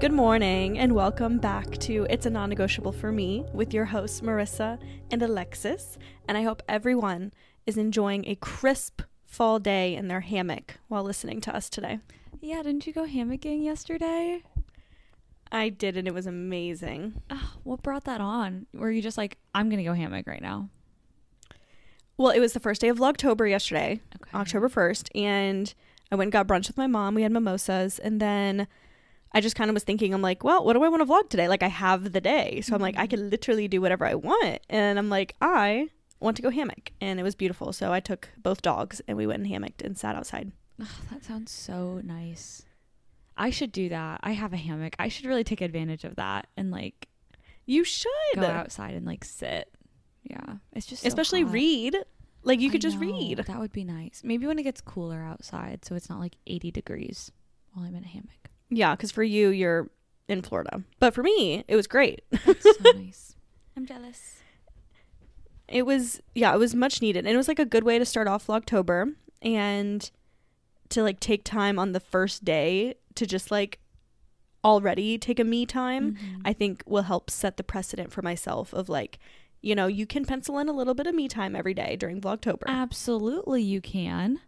Good morning and welcome back to It's a Non Negotiable for Me with your hosts Marissa and Alexis. And I hope everyone is enjoying a crisp fall day in their hammock while listening to us today. Yeah, didn't you go hammocking yesterday? I did, and it was amazing. Oh, what brought that on? Were you just like, I'm gonna go hammock right now? Well, it was the first day of Vlogtober yesterday, Okay. October 1st, and I went and got brunch with my mom. We had mimosas, and then I just kind of was thinking, I'm like, well, what do I want to vlog today? Like, I have the day. So I'm like, I Mhm. can literally do whatever I want. And I'm like, I want to go hammock. And it was beautiful. So I took both dogs and we went and hammocked and sat outside. Oh, that sounds so nice. I should do that. I have a hammock. I should really take advantage of that and like You should. go outside and like sit. Yeah, it's just so Especially hot. read. Like, you I could just know, read. That would be nice. Maybe when it gets cooler outside, so it's not like 80 degrees while I'm in a hammock. Yeah, because for you, you're in Florida. But for me, it was great. That's so nice. I'm jealous. it was yeah it was much needed and it was like a good way to start off vlogtober and to like take time on the first day to just like already take a me time Mhm. i think will help set the precedent for myself of like you know you can pencil in a little bit of me time every day during vlogtober Absolutely, you can.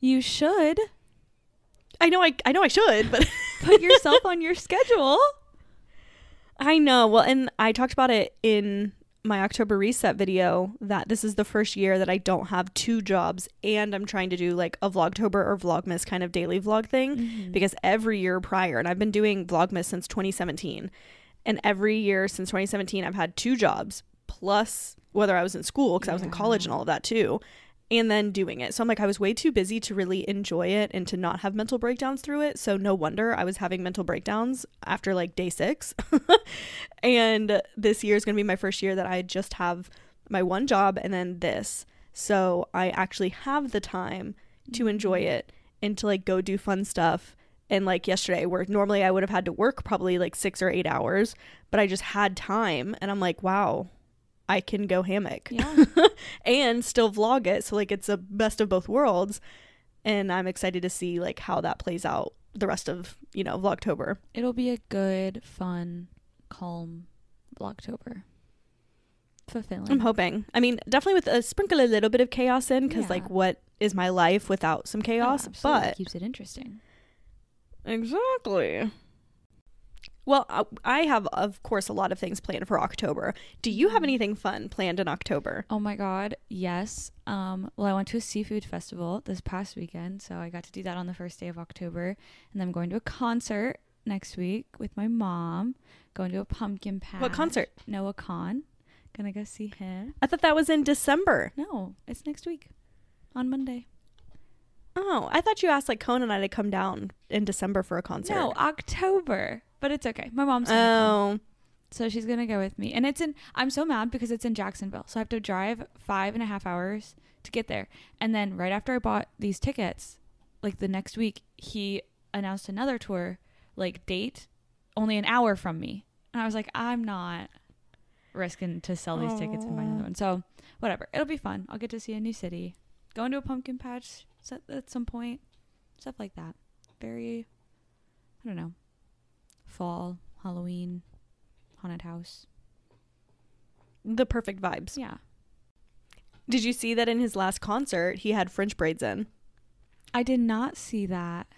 You should i know i i know i should but put yourself on your schedule. I know. Well, and I talked about it in my October reset video that this is the first year that I don't have two jobs and I'm trying to do like a Vlogtober or Vlogmas kind of daily vlog thing Mhm. because every year prior, and I've been doing Vlogmas since 2017, and every year since 2017, I've had two jobs plus whether I was in school because I was in college and all of that too. And then doing it. So I'm like, I was way too busy to really enjoy it and to not have mental breakdowns through it. So no wonder I was having mental breakdowns after like day six. and this year is going to be my first year that I just have my one job and then this. So I actually have the time to enjoy mm-hmm. it and to like go do fun stuff. And like yesterday, where normally I would have had to work probably like six or eight hours, but I just had time. And I'm like, wow, I can go hammock Yeah. and still vlog it. So like it's a best of both worlds. And I'm excited to see like how that plays out the rest of, you know, Vlogtober. It'll be a good, fun, calm Vlogtober. Fulfilling. I'm hoping. I mean, definitely with a sprinkle a little bit of chaos in because Yeah. like what is my life without some Oh, chaos? absolutely. but keeps it interesting. Exactly. Well, uh, I have, of course, a lot of things planned for October. Do you have Mhm. anything fun planned in October? Oh my god, yes. Um, well, I went to a seafood festival this past weekend, so I got to do that on the first day of October, and then I'm going to a concert next week with my mom. Going to a pumpkin patch. What concert? Noah Kahan. Gonna go see him. I thought that was in December. No, it's next week, on Monday. Oh, I thought you asked like Conan and I to come down in December for a concert. No, October. But it's okay. My mom's gonna come. Oh, So she's gonna go with me. And it's in I'm so mad because it's in Jacksonville. So I have to drive five and a half hours to get there. And then right after I bought these tickets, like the next week, he announced another tour, like date, only an hour from me. And I was like, I'm not risking to sell these tickets and buy another one. So whatever. It'll be fun. I'll get to see a new city. Go into a pumpkin patch at some point. Stuff like that. Very I don't know. Fall, Halloween, haunted house. the perfect vibes. Yeah. Did you see that in his last concert he had French braids in? I did not see that.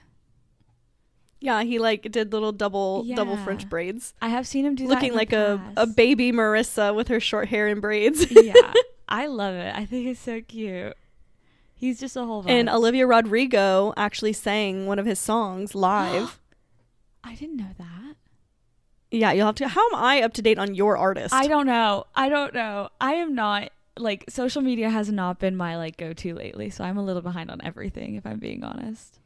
Yeah, he like did little double double French braids, I have seen him do that. looking like a a baby Marissa with her short hair and braids. yeah. I love it. I think it's so cute. He's just a whole vibe. And Olivia Rodrigo actually sang one of his songs live. I didn't know that. yeah, you'll have to. How am I up to date on your artist? I don't know. I don't know. I am not like social media has not been my like go to lately, so I'm a little behind on everything if I'm being honest.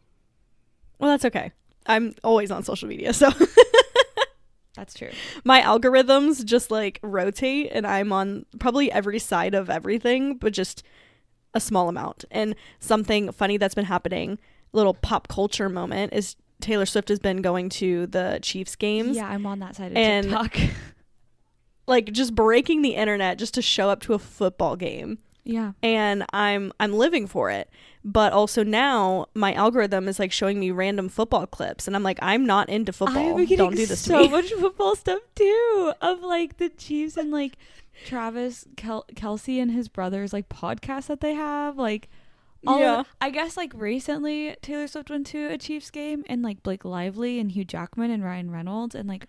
Well, that's okay. I'm always on social media, so That's true. my algorithms just like rotate, and I'm on probably every side of everything, but just a small amount. And something funny that's been happening, little pop culture moment, is Taylor Swift has been going to the Chiefs games. Yeah, I'm on that side of And- TikTok. like just breaking the internet just to show up to a football game. Yeah. and I'm I'm living for it. But also now my algorithm is like showing me random football clips and I'm like I'm not into football. I'm Don't do this so to me. much football stuff too of like the Chiefs and like Travis Kel- Kelce and his brothers like podcast that they have like all yeah. I guess like recently Taylor Swift went to a Chiefs game and like Blake Lively and Hugh Jackman and Ryan Reynolds and like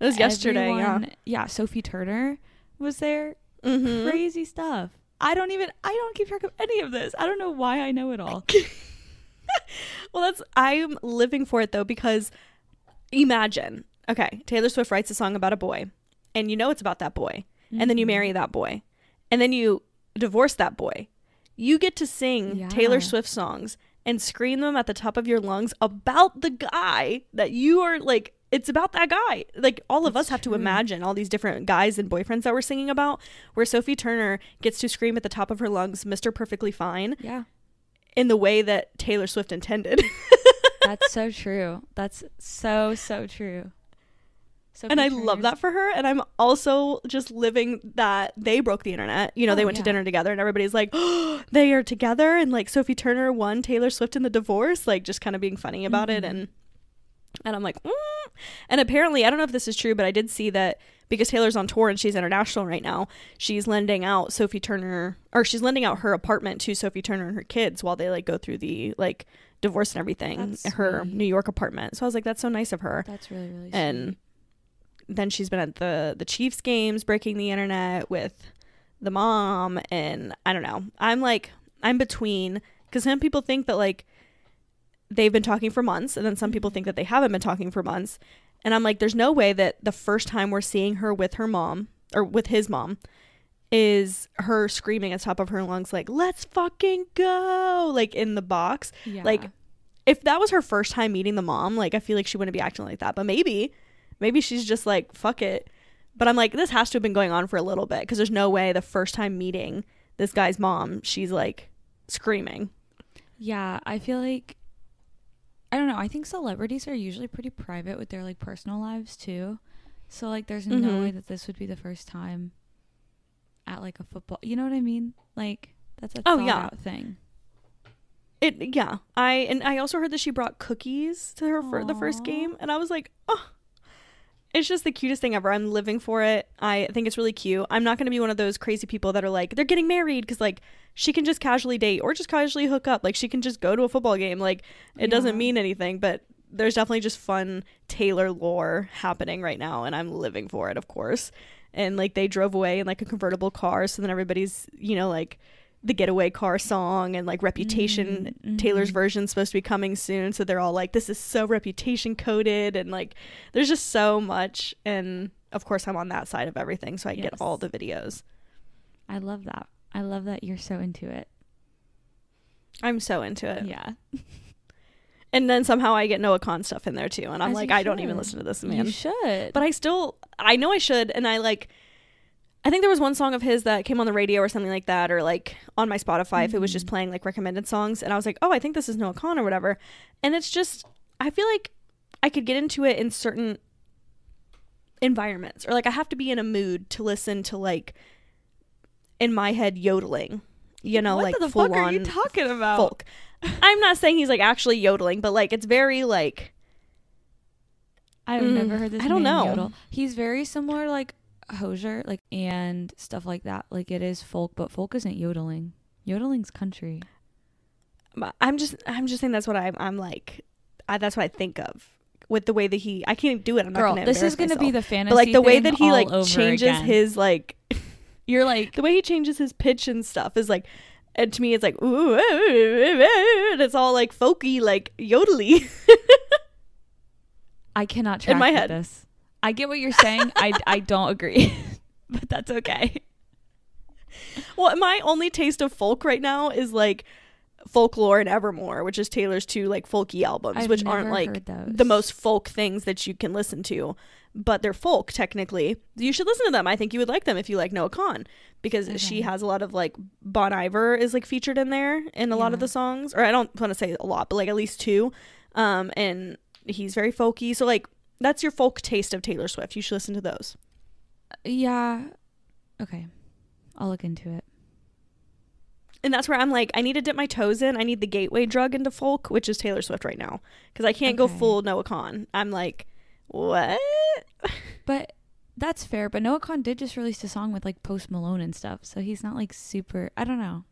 It was yesterday, everyone- yeah Sophie Turner was there yeah. Mhm. crazy stuff I don't even I don't keep track of any of this I don't know why I know it all Well, that's I'm living for it though because imagine, okay, Taylor Swift writes a song about a boy, and you know it's about that boy, and then you Mhm. marry that boy, and then you divorce that boy. You get to sing Yeah. Taylor Swift songs and scream them at the top of your lungs about the guy that you are like. It's about that guy. Like all of That's us have to imagine all these different guys and boyfriends that we're singing about. Where Sophie Turner gets to scream at the top of her lungs, "Mr. Perfectly Fine," yeah in the way that Taylor Swift intended. That's so true. That's so so true. And I love that for her. And I'm also just living that they broke the internet. You know, Oh, they went to dinner together, and everybody's like, oh, they are together. And like Sophie Turner won Taylor Swift in the divorce, like just kind of being funny about it. Mhm. And and I'm like, mm. and apparently, I don't know if this is true, but I did see that because Taylor's on tour and she's international right now, she's lending out Sophie Turner, or she's lending out her apartment to Sophie Turner and her kids while they like go through the like divorce and everything, That's her sweet. New York apartment. So I was like, that's so nice of her That's really really and sweet. Then she's been at the the Chiefs games breaking the internet with the mom and I don't know. I'm like I'm between cuz some people think that like they've been talking for months and then some people mm-hmm. think that they haven't been talking for months. And I'm like there's no way that the first time we're seeing her with her mom or with his mom is her screaming at the top of her lungs like let's fucking go like in the box yeah. like if that was her first time meeting the mom, like I feel like she wouldn't be acting like that. But maybe, maybe she's just like fuck it. But I'm like, this has to have been going on for a little bit because there's no way the first time meeting this guy's mom, she's like screaming. yeah, I feel like I don't know. I think celebrities are usually pretty private with their like personal lives too. So like there's no Mhm. way that this would be the first time at like a football. You know what I mean? Like that's a Oh, yeah. thing. It yeah. I and I also heard that she brought cookies to her for the first game, and I was like, oh. It's just the cutest thing ever. I'm living for it. I think it's really cute. I'm not going to be one of those crazy people that are like, they're getting married because, like, she can just casually date or just casually hook up. Like, she can just go to a football game. Like, it doesn't mean anything, but there's definitely just fun Taylor lore happening right now, and I'm living for it, of course. And, like, they drove away in, like, a convertible car, so then everybody's, you know, like, the getaway car song and like reputation Mm, taylor's mhm. version's supposed to be coming soon so they're all like this is so reputation coded and like there's just so much and of course i'm on that side of everything so i get all the videos I love that. I love that you're so into it. i'm so into it Yeah. and then somehow i get noah Kahan stuff in there too and i'm As like i don't even listen to this man You should. but i still i know i should and i like I think there was one song of his that came on the radio or something like that, or like on my Spotify if it was just Mhm. playing like recommended songs. And I was like, oh, I think this is Noah Kahan or whatever. And it's just, I feel like I could get into it in certain environments, or like I have to be in a mood to listen to like in my head yodeling, you know, what like the full fuck are on you talking about? folk. I'm not saying he's like actually yodeling, but like it's very like I've Mm, never heard this. I don't know. Yodel. He's very similar, like Hozier, like and stuff like that. Like it is folk, but folk isn't yodeling. Yodeling's country. I'm just I'm just saying that's what I'm I'm like I, that's what I think of with the way that he I can't do it. I'm not Girl, gonna this is gonna be the fantasy. but like the way that he like changes again. his like You're like, the way he changes his pitch and stuff is like and to me it's like ooh, and it's all like folky like yodely. I cannot track In my head. this. I get what you're saying. I I don't agree, but that's okay. well, my only taste of folk right now is like folklore and Evermore, which is Taylor's two like folky albums, I've which aren't like the most folk things that you can listen to, but they're folk technically. You should listen to them. I think you would like them if you like Noah Kahan because she has a lot of like Bon Iver is like featured in there in a lot of the songs, or I don't want to say a lot, but like at least two. Um, and he's very folky, so like that's your folk taste of Taylor Swift. You should listen to those. Yeah. Okay. I'll look into it. And that's where I'm like, I need to dip my toes in. I need the gateway drug into folk, which is Taylor Swift right now. Because I can't go full Noah Kahan. I'm like, what? But that's fair. But Noah Kahan did just release a song with like Post Malone and stuff, so he's not like super. I don't know.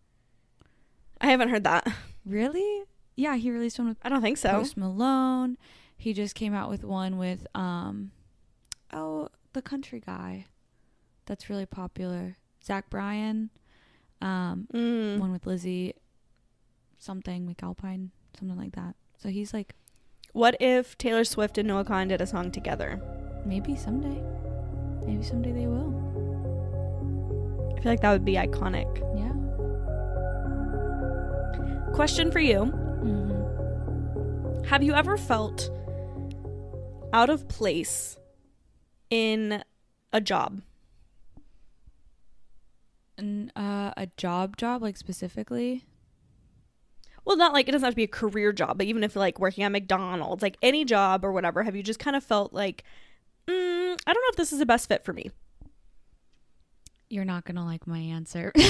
I haven't heard that. Really? Yeah, he released one with I don't think so. Post Malone. He just came out with one with um, oh, the country guy, that's really popular, Zach Bryan. Um, Mm. one with Lizzy, something McAlpine, something like that. So he's like What if Taylor Swift and Noah Kahan did a song together? maybe someday, maybe someday they will. I feel like that would be iconic. Yeah. Question for you hmm Have you ever felt out of place in a job? And uh, a job, job like specifically. Well, not like it doesn't have to be a career job, but even if like working at McDonald's, like any job or whatever, have you just kind of felt like, mm, I don't know if this is the best fit for me? You're not gonna like my answer.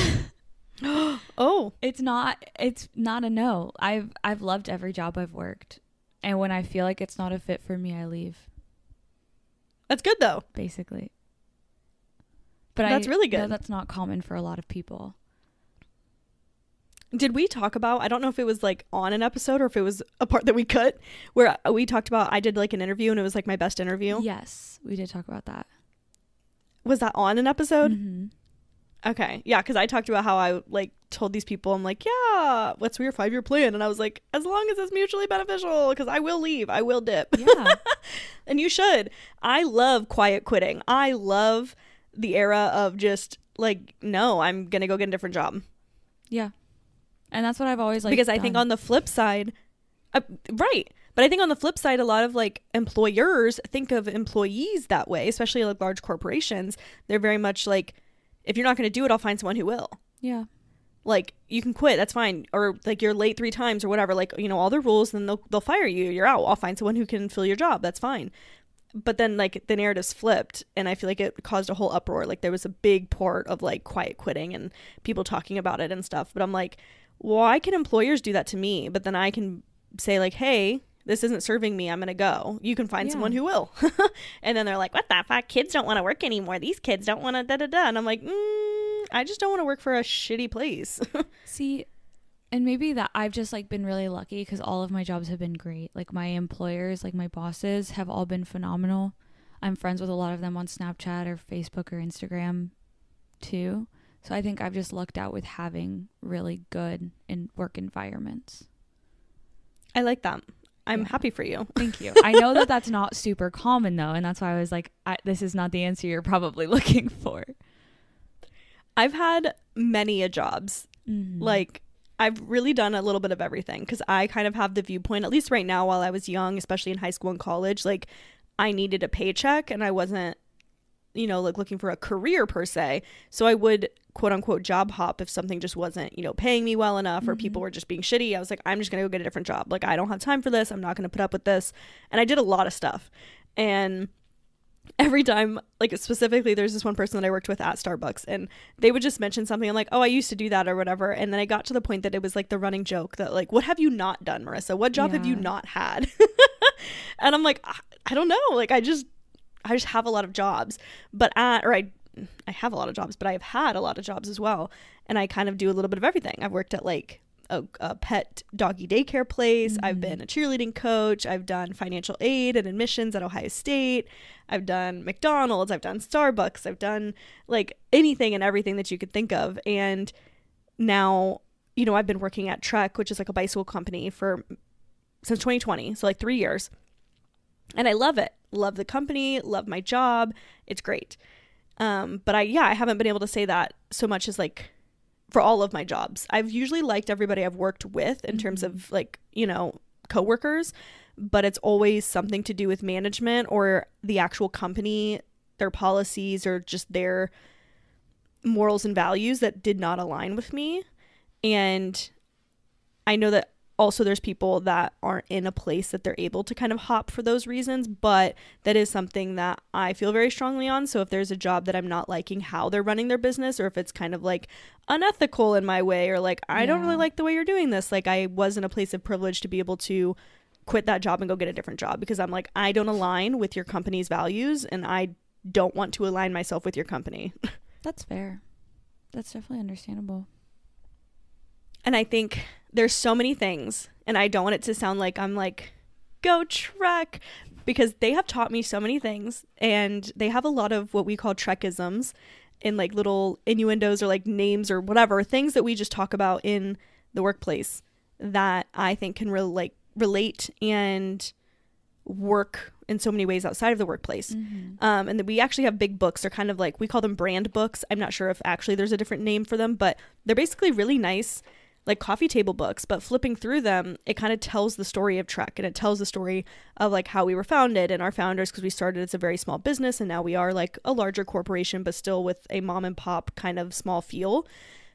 Oh, it's not. It's not a no. I've I've loved every job I've worked, and when I feel like it's not a fit for me, I leave. that's good though. Basically. But That's I really good. that's not common for a lot of people. Did we talk about? I don't know if it was like on an episode or if it was a part that we cut where we talked about. I did like an interview and it was like my best interview. Yes, we did talk about that. Was that on an episode? Mhm. Okay. Yeah, because I talked about how I like told these people, I'm like, yeah, what's your five year plan? And I was like, as long as it's mutually beneficial, because I will leave, I will dip. Yeah. and you should. I love quiet quitting. I love the era of just like, no, I'm going to go get a different job. yeah. And that's what I've always like. because I think on the flip side, uh, right. But I think on the flip side, a lot of like employers think of employees that way, especially like large corporations. They're very much like, if you're not going to do it, I'll find someone who will. yeah. like you can quit that's fine. Or like you're late three times or whatever like you know all the rules then they'll, they'll fire you you're out. I'll find someone who can fill your job that's fine. But then like the narrative's flipped and i feel like it caused a whole uproar. Like there was a big part of like quiet quitting and people talking about it and stuff. But i'm like why can employers do that to me? But then i can say like hey this isn't serving me i'm gonna go you can find Yeah. someone who will and then they're like what the fuck kids don't want to work anymore these kids don't want to da da da and i'm like mm, i just don't want to work for a shitty place See, and maybe that I've just like been really lucky because all of my jobs have been great. Like my employers, like my bosses, have all been phenomenal. I'm friends with a lot of them on Snapchat or Facebook or Instagram, too. So I think I've just lucked out with having really good in work environments. I like that. I'm Yeah. happy for you. Thank you. I know that that's not super common though, and that's why I was like, I, this is not the answer you're probably looking for. I've had many a jobs. Mhm. Like I've really done a little bit of everything cuz I kind of have the viewpoint at least right now while I was young, especially in high school and college, like I needed a paycheck and I wasn't you know, like looking for a career per se. So I would quote unquote job hop if something just wasn't, you know, paying me well enough or people mm-hmm. were just being shitty. I was like, I'm just going to go get a different job. Like, I don't have time for this. I'm not going to put up with this. And I did a lot of stuff. And every time, like specifically, there's this one person that I worked with at Starbucks, and they would just mention something. I'm like, oh, I used to do that or whatever. And then I got to the point that it was like the running joke that, like, what have you not done, Marissa? What job have you not had? and I'm like, I- I don't know. Like, I just, I just have a lot of jobs, but at, or I, I have a lot of jobs, but I have had a lot of jobs as well. And I kind of do a little bit of everything. I've worked at like a, a pet doggy daycare place. I've mm-hmm. been a cheerleading coach. I've done financial aid and admissions at Ohio State. I've done McDonald's. I've done Starbucks. I've done like anything and everything that you could think of. And now, you know, I've been working at Trek, which is like a bicycle company for since 2020, so like three years. And I love it. Love the company, love my job. It's great. Um, but I, yeah, I haven't been able to say that so much as like for all of my jobs. I've usually liked everybody I've worked with in terms of like, you know, coworkers, but it's always something to do with management or the actual company, their policies or just their morals and values that did not align with me. And I know that also there's people that aren't in a place that they're able to kind of hop for those reasons but that is something that i feel very strongly on so if there's a job that i'm not liking how they're running their business or if it's kind of like unethical in my way or like i don't really like the way you're doing this like i was in a place of privilege to be able to quit that job and go get a different job because i'm like i don't align with your company's values and i don't want to align myself with your company That's fair. That's definitely understandable. And I think there's so many things, and I don't want it to sound like I'm like, go Trek, because they have taught me so many things, and they have a lot of what we call Trekisms in like little innuendos or like names or whatever things that we just talk about in the workplace that I think can really like relate and work in so many ways outside of the workplace. Mm-hmm. Um, and we actually have big books. They're kind of like we call them brand books. I'm not sure if actually there's a different name for them, but they're basically really nice, like coffee table books. But flipping through them, it kind of tells the story of Trek and it tells the story of like how we were founded and our founders because we started as a very small business and now we are like a larger corporation, but still with a mom and pop kind of small feel,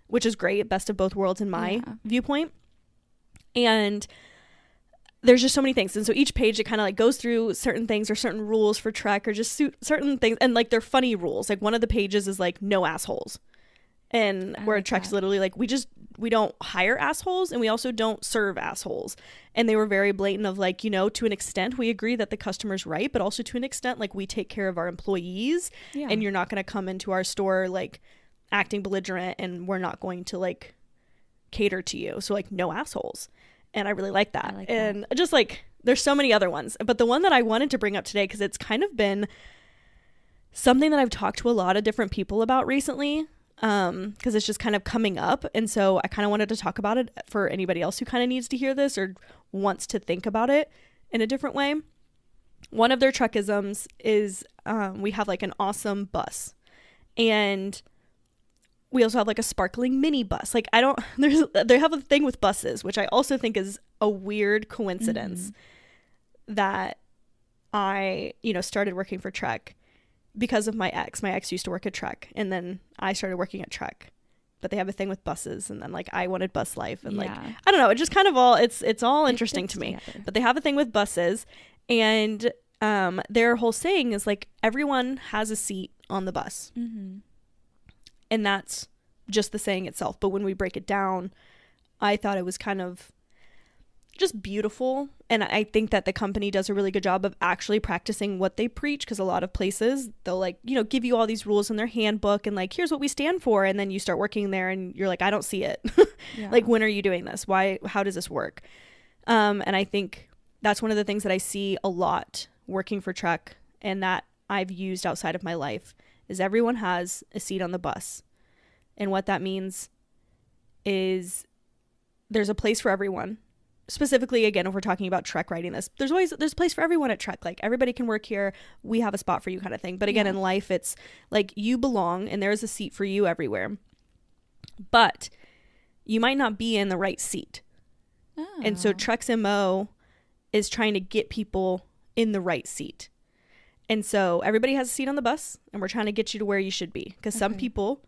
which is great. Best of both worlds in my Yeah. viewpoint. And there's just so many things and so each page it kind of like goes through certain things or certain rules for trek or just certain things and like they're funny rules like one of the pages is like no assholes and I where like trek's that. literally like we just we don't hire assholes and we also don't serve assholes and they were very blatant of like you know to an extent we agree that the customer's right but also to an extent like we take care of our employees Yeah. and you're not going to come into our store like acting belligerent and we're not going to like cater to you so like no assholes and i really like that like that. and just like there's so many other ones but the one that i wanted to bring up today because it's kind of been something that i've talked to a lot of different people about recently um because it's just kind of coming up. And so i kind of wanted to talk about it for anybody else who kind of needs to hear this or wants to think about it in a different way. One of their Trekisms is um, we have like an awesome bus. And we also have like a sparkling mini bus. Like i don't there's they have a thing with buses which i also think is a weird coincidence that i you know started working for trek because of my ex my ex used to work at trek and then i started working at trek. But they have a thing with buses and then like i wanted bus life and like i don't know it just kind of all it's it's all interesting fits to me. together. but they have a thing with buses and um their whole saying is like everyone has a seat on the bus. Mm-hmm. and that's just the saying itself. But when we break it down i thought it was kind of just beautiful. And i think that the company does a really good job of actually practicing what they preach because a lot of places they'll like you know give you all these rules in their handbook and like here's what we stand for and then you start working there and you're like i don't see it. Yeah. like when are you doing this? Why how does this work? Um and i think that's one of the things that i see a lot working for trek and that i've used outside of my life is everyone has a seat on the bus. And what that means is there's a place for everyone specifically again if we're talking about trek writing this there's always there's a place for everyone at trek. Like everybody can work here. We have a spot for you kind of thing. But again Yeah. in life it's like you belong and there's a seat for you everywhere. But you might not be in the right seat. And so Oh. Trek's MO is trying to get people in the right seat. And so everybody has a seat on the bus and we're trying to get you to where you should be. Because some people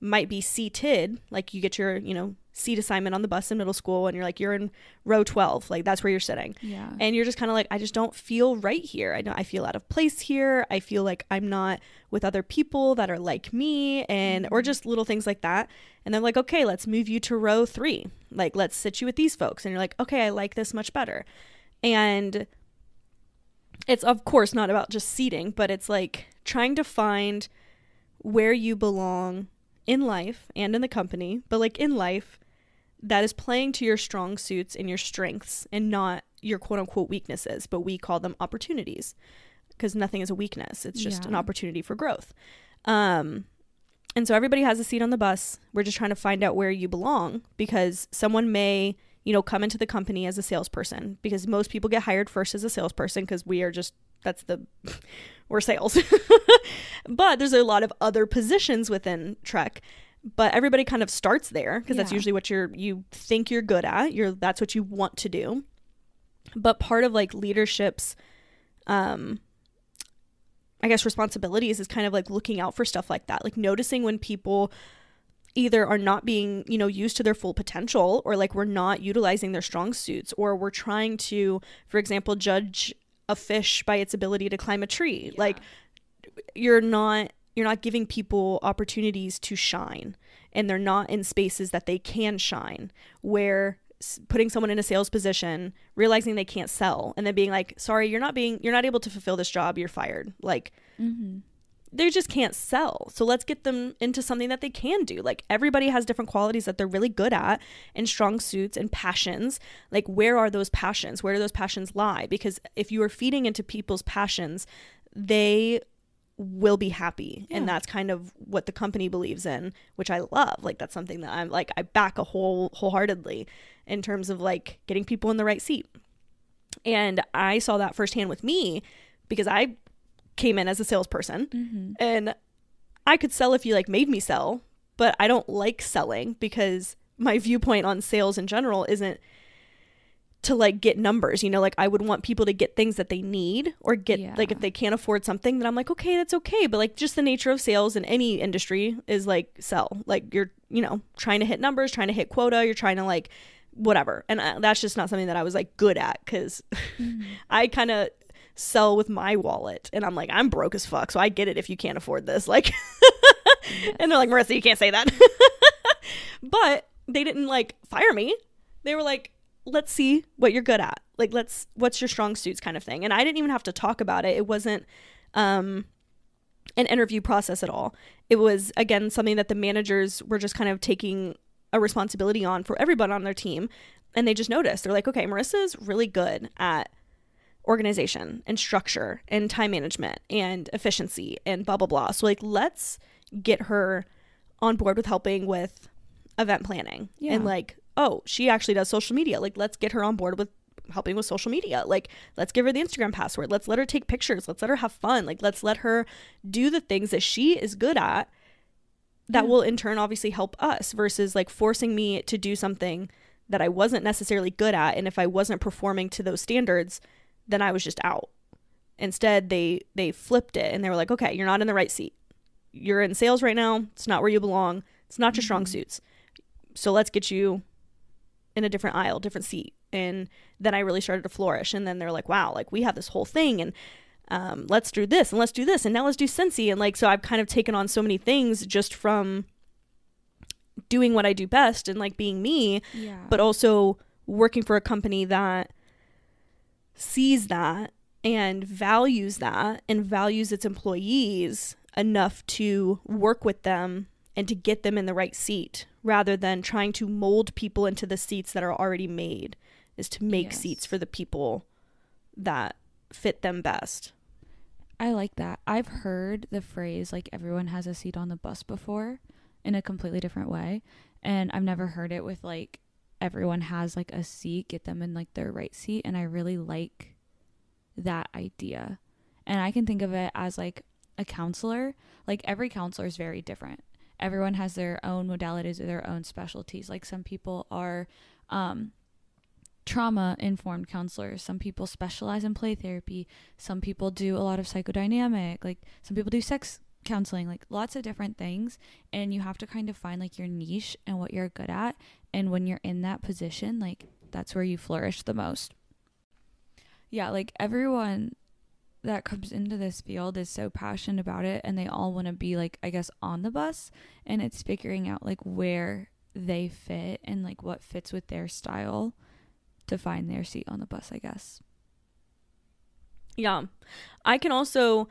might be seated like you get your, you know, seat assignment on the bus in middle school and you're like you're in row 12, like that's where you're sitting. yeah. And you're just kind of like I just don't feel right here. I don't I feel out of place here. I feel like I'm not with other people that are like me and or Mhm. just little things like that. And they're like, "Okay, let's move you to row 3. Like let's sit you with these folks." And you're like, "Okay, I like this much better." And it's of course not about just seating, but it's like trying to find where you belong in life and in the company, but like in life that is playing to your strong suits and your strengths and not your quote unquote weaknesses, but we call them opportunities because nothing is a weakness. It's just an opportunity for growth. Um, and so everybody has a seat on the bus. We're just trying to find out where you belong because someone may, you know, come into the company as a salesperson because most people get hired first as a salesperson because we are just that's the we're sales. but there's a lot of other positions within Trek. But everybody kind of starts there because that's usually what you're you think you're good at. You're that's what you want to do. But part of like leadership's um I guess responsibilities is kind of like looking out for stuff like that, like noticing when people either are not being, you know, used to their full potential or like we're not utilizing their strong suits or we're trying to, for example, judge a fish by its ability to climb a tree. Yeah. Like you're not you're not giving people opportunities to shine and they're not in spaces that they can shine where putting someone in a sales position realizing they can't sell and then being like sorry you're not being you're not able to fulfill this job you're fired like Mm-hmm. They just can't sell. So let's get them into something that they can do. Like everybody has different qualities that they're really good at and strong suits and passions. Like where are those passions? Where do those passions lie? Because if you are feeding into people's passions, they will be happy. And that's kind of what the company believes in, which I love. Like that's something that I'm like I back a whole wholeheartedly in terms of like getting people in the right seat. And I saw that firsthand with me because I came in as a salesperson Mm-hmm. and I could sell if you like made me sell, but I don't like selling because my viewpoint on sales in general isn't to like get numbers, you know, like I would want people to get things that they need or get like if they can't afford something then I'm like okay, that's okay, but like just the nature of sales in any industry is like sell. Like you're, you know, trying to hit numbers, trying to hit quota, you're trying to like whatever. And uh, that's just not something that I was like good at cuz Mm-hmm. I kind of sell with my wallet. And I'm like I'm broke as fuck so I get it if you can't afford this. Like and they're like Marissa you can't say that. But they didn't like fire me. They were like let's see what you're good at. Like let's what's your strong suits kind of thing. And I didn't even have to talk about it. It wasn't um an interview process at all. It was again something that the managers were just kind of taking a responsibility on for everyone on their team. And they just noticed. They're like okay Marissa's really good at organization and structure and time management and efficiency and blah blah blah. So like let's get her on board with helping with event planning. Yeah. And like, oh, she actually does social media. Like let's get her on board with helping with social media. Like let's give her the Instagram password. Let's let her take pictures. Let's let her have fun. Like let's let her do the things that she is good at that Yeah. will in turn obviously help us versus like forcing me to do something that I wasn't necessarily good at and if I wasn't performing to those standards then I was just out. Instead, they they flipped it and they were like, "Okay, you're not in the right seat. You're in sales right now. It's not where you belong. It's not your strong Mhm. suits. So let's get you in a different aisle, different seat." And then I really started to flourish. And then they're like, "Wow, like we have this whole thing and um, let's do this and let's do this and now let's do Sensi." And like so I've kind of taken on so many things just from doing what I do best and like being me Yeah. but also working for a company that sees that and values that and values its employees enough to work with them and to get them in the right seat rather than trying to mold people into the seats that are already made is to make Yes. seats for the people that fit them best. I like that. I've heard the phrase like everyone has a seat on the bus before in a completely different way. And I've never heard it with like everyone has like a seat, get them in like their right seat. And I really like that idea. And I can think of it as like a counselor. Like every counselor is very different. Everyone has their own modalities or their own specialties. Like some people are um trauma informed counselors. Some people specialize in play therapy. Some people do a lot of psychodynamic. Like some people do sex counseling. Like lots of different things. And you have to kind of find like your niche and what you're good at. And when you're in that position, like that's where you flourish the most. Yeah, like everyone that comes into this field is so passionate about it and they all want to be like I guess on the bus and it's figuring out like where they fit and like what fits with their style to find their seat on the bus, I guess. Yeah. I can also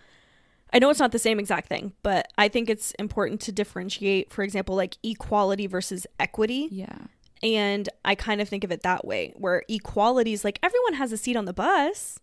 I know it's not the same exact thing, but I think it's important to differentiate, for example, like equality versus equity. Yeah. And I kind of think of it that way, where equality is like everyone has a seat on the bus.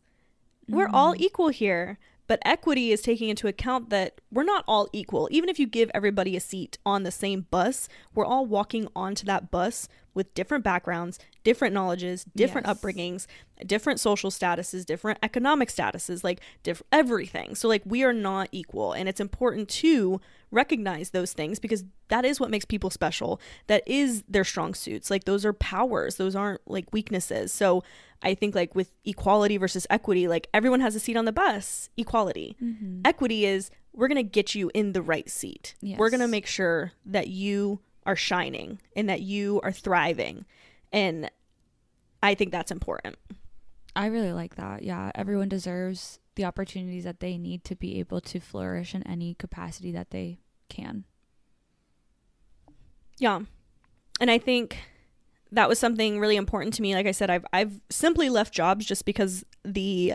We're all Mhm. equal here. But equity is taking into account that we're not all equal. Even if you give everybody a seat on the same bus, we're all walking onto that bus with different backgrounds, different knowledges, different Yes. upbringings, different social statuses, different economic statuses, like diff- everything. So, like, we are not equal. And it's important to recognize those things because that is what makes people special. That is their strong suits. Like, those are powers, those aren't like weaknesses. So, I think, like, with equality versus equity, like, everyone has a seat on the bus, equality. Mhm. Equity is we're going to get you in the right seat. We're going to make sure that you are shining and that you are thriving. And I think that's important. I really like that. Yeah, everyone deserves the opportunities that they need to be able to flourish in any capacity that they can. Yeah. And I think that was something really important to me. Like I said, I've I've simply left jobs just because the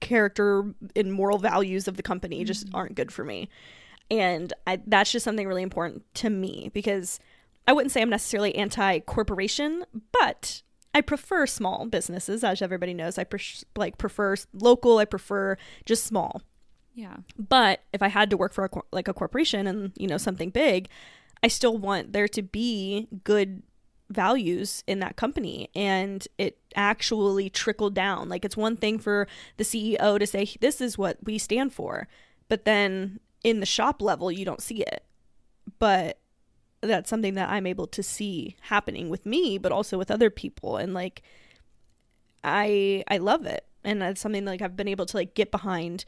character and moral values of the company mm-hmm. just aren't good for me. And I, that's just something really important to me because I wouldn't say I'm necessarily anti corporation, but I prefer small businesses, as everybody knows. I pre- like prefer local. I prefer just small. Yeah. But if I had to work for a like a corporation and you know something big, I still want there to be good values in that company and it actually trickled down. Like it's one thing for the CEO to say this is what we stand for, but then in the shop level you don't see it. But that's something that I'm able to see happening with me, but also with other people. And like, I I love it, and that's something like I've been able to like get behind.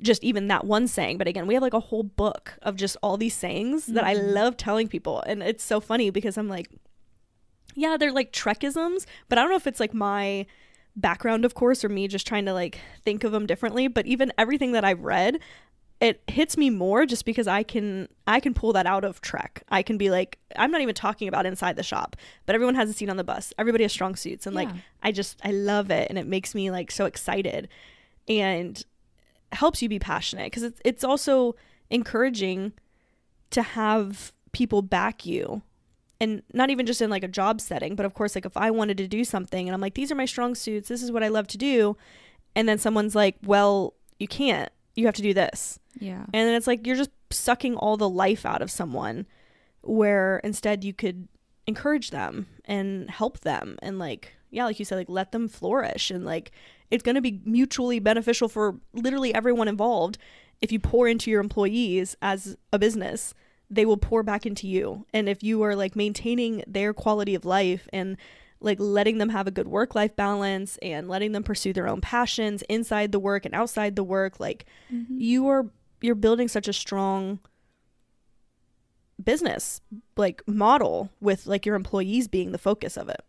Just even that one saying, but again, we have like a whole book of just all these sayings mm-hmm. that I mm-hmm. love telling people, and it's so funny because I'm like, yeah, they're like Trekisms, but I don't know if it's like my background, of course, or me just trying to like think of them differently. But even everything that I've read, it hits me more just because I can I can pull that out of Trek. I can be like I'm not even talking about inside the shop, but everyone has a seat on the bus. Everybody has strong suits and yeah. like I just I love it and it makes me like so excited and helps you be passionate because it's it's also encouraging to have people back you and not even just in like a job setting, but of course like if I wanted to do something and I'm like these are my strong suits, this is what I love to do and then someone's like, "Well, you can't you have to do this. Yeah. And then it's like you're just sucking all the life out of someone where instead you could encourage them and help them and like yeah, like you said like let them flourish and like it's going to be mutually beneficial for literally everyone involved. If you pour into your employees as a business they will pour back into you. And if you are like maintaining their quality of life and like letting them have a good work life balance and letting them pursue their own passions inside the work and outside the work like mm-hmm. you are you're building such a strong business like model with like your employees being the focus of it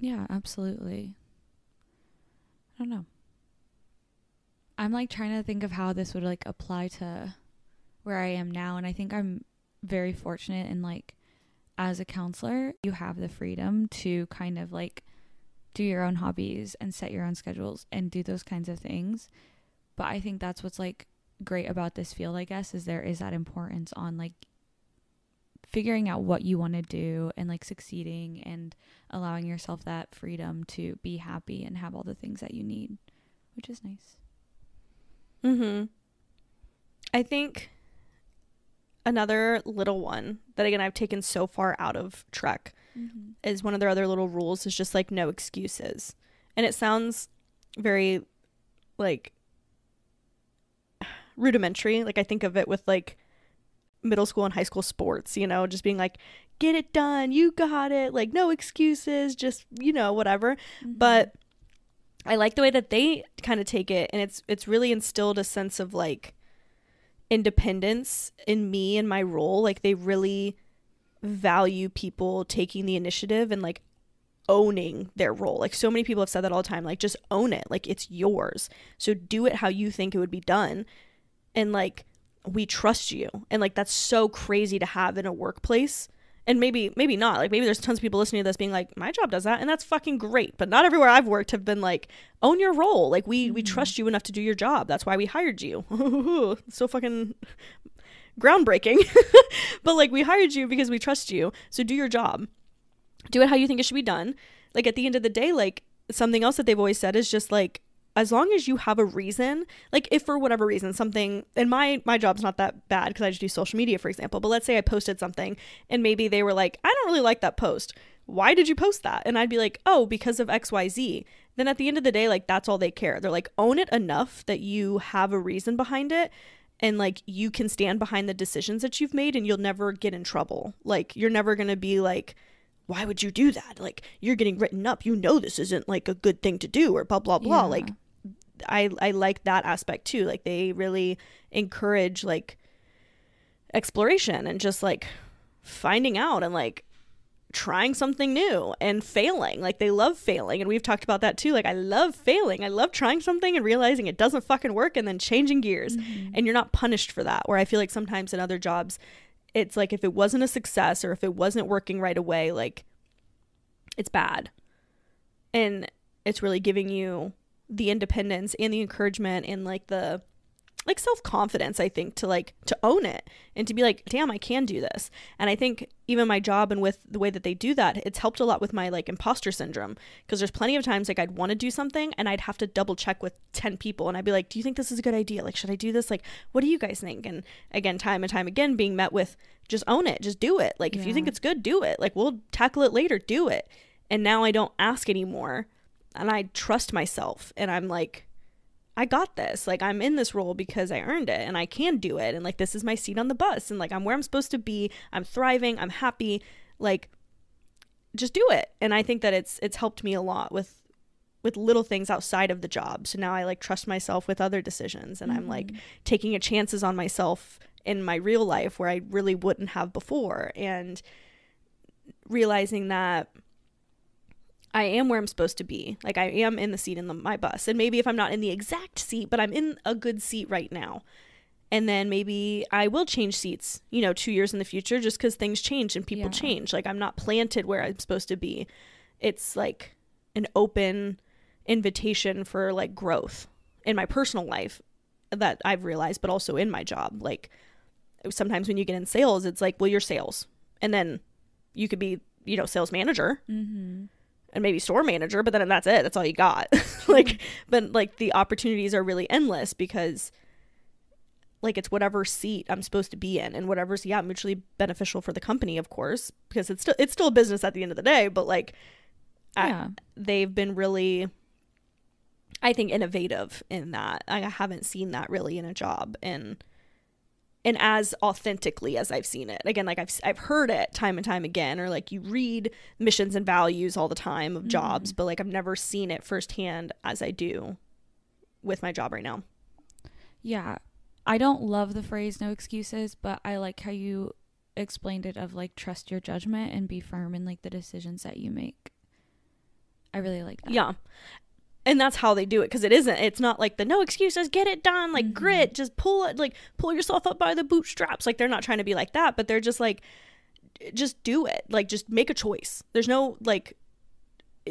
yeah absolutely i don't know i'm like trying to think of how this would like apply to where i am now and i think i'm very fortunate in like as a counselor, you have the freedom to kind of like do your own hobbies and set your own schedules and do those kinds of things. But I think that's what's like great about this field, I guess, is there is that importance on like figuring out what you want to do and like succeeding and allowing yourself that freedom to be happy and have all the things that you need, which is nice. Mhm. I think another little one that again I've taken so far out of Trek mm-hmm. is one of their other little rules is just like no excuses. And it sounds very like rudimentary. Like I think of it with like middle school and high school sports, you know, just being like, get it done, you got it, like no excuses, just, you know, whatever. Mm-hmm. But I like the way that they kind of take it and it's it's really instilled a sense of like independence in me and my role. Like they really value people taking the initiative and like owning their role. Like so many people have said that all the time. Like just own it. Like it's yours. So do it how you think it would be done. And like we trust you. And like that's so crazy to have in a workplace. And maybe maybe not. Like maybe there's tons of people listening to this being like my job does that and that's fucking great. But not everywhere i've worked have been like own your role. Like we mm-hmm. we trust you enough to do your job. That's why we hired you. So fucking groundbreaking. But like we hired you because we trust you. So do your job. Do it how you think it should be done. Like at the end of the day like something else that they've always said is just like as long as you have a reason like if for whatever reason something and my my job's not that bad because i just do social media for example but let's say i posted something and maybe they were like i don't really like that post why did you post that and i'd be like oh because of xyz then at the end of the day like that's all they care they're like own it enough that you have a reason behind it and like you can stand behind the decisions that you've made and you'll never get in trouble like you're never going to be like why would you do that? Like you're getting written up. You know this isn't like a good thing to do or blah blah blah. Yeah. Like I I like that aspect too. Like they really encourage like exploration and just like finding out and like trying something new and failing. Like they love failing. And we've talked about that too. Like I love failing. I love trying something and realizing it doesn't fucking work and then changing gears. Mm-hmm. And you're not punished for that. Where I feel like sometimes in other jobs, it's like if it wasn't a success or if it wasn't working right away, like it's bad. And it's really giving you the independence and the encouragement and like the like self-confidence i think to like to own it and to be like damn i can do this. And i think even my job and with the way that they do that it's helped a lot with my like imposter syndrome because there's plenty of times like i'd want to do something and i'd have to double check with 10 people and i'd be like do you think this is a good idea? Like should i do this? Like what do you guys think? And again time and time again being met with just own it. Just do it. Like if you think it's good do it. Like we'll tackle it later. Do it. And now i don't ask anymore and i trust myself and i'm like I got this. Like I'm in this role because I earned it and I can do it and like this is my seat on the bus and like I'm where I'm supposed to be. I'm thriving. I'm happy. Like just do it. And I think that it's it's helped me a lot with with little things outside of the job. So now I like trust myself with other decisions and I'm like mm-hmm. taking a chances on myself in my real life where I really wouldn't have before and realizing that I am where I'm supposed to be. Like I am in the seat in the, my bus. And maybe if I'm not in the exact seat, but I'm in a good seat right now. And then maybe I will change seats, you know, 2 years in the future just cuz things change and people Yeah. change. Like I'm not planted where I'm supposed to be. It's like an open invitation for like growth in my personal life that I've realized, but also in my job. Like sometimes when you get in sales, it's like, well, you're sales. And then you could be, you know, sales manager Mm-hmm. And maybe store manager, but then that's it. That's all you got. like, but like the opportunities are really endless because like it's whatever seat I'm supposed to be in and whatever's yeah mutually beneficial for the company, of course, because it's still it's still a business at the end of the day. But like, I- Yeah. they've been really, I think, innovative in that. I haven't seen that really in a job and and as authentically as I've seen it. Again, like I've I've heard it time and time again, or like you read missions and values all the time of jobs, mm. but like I've never seen it firsthand as I do with my job right now. Yeah. I don't love the phrase no excuses, but I like how you explained it of like trust your judgment and be firm in like the decisions that you make. I really like that. Yeah. And that's how they do it because it isn't. It's not like the no excuses, get it done, like Mhm. grit, just pull it, like pull yourself up by the bootstraps. Like they're not trying to be like that, but they're just like, just do it. Like just make a choice. There's no like,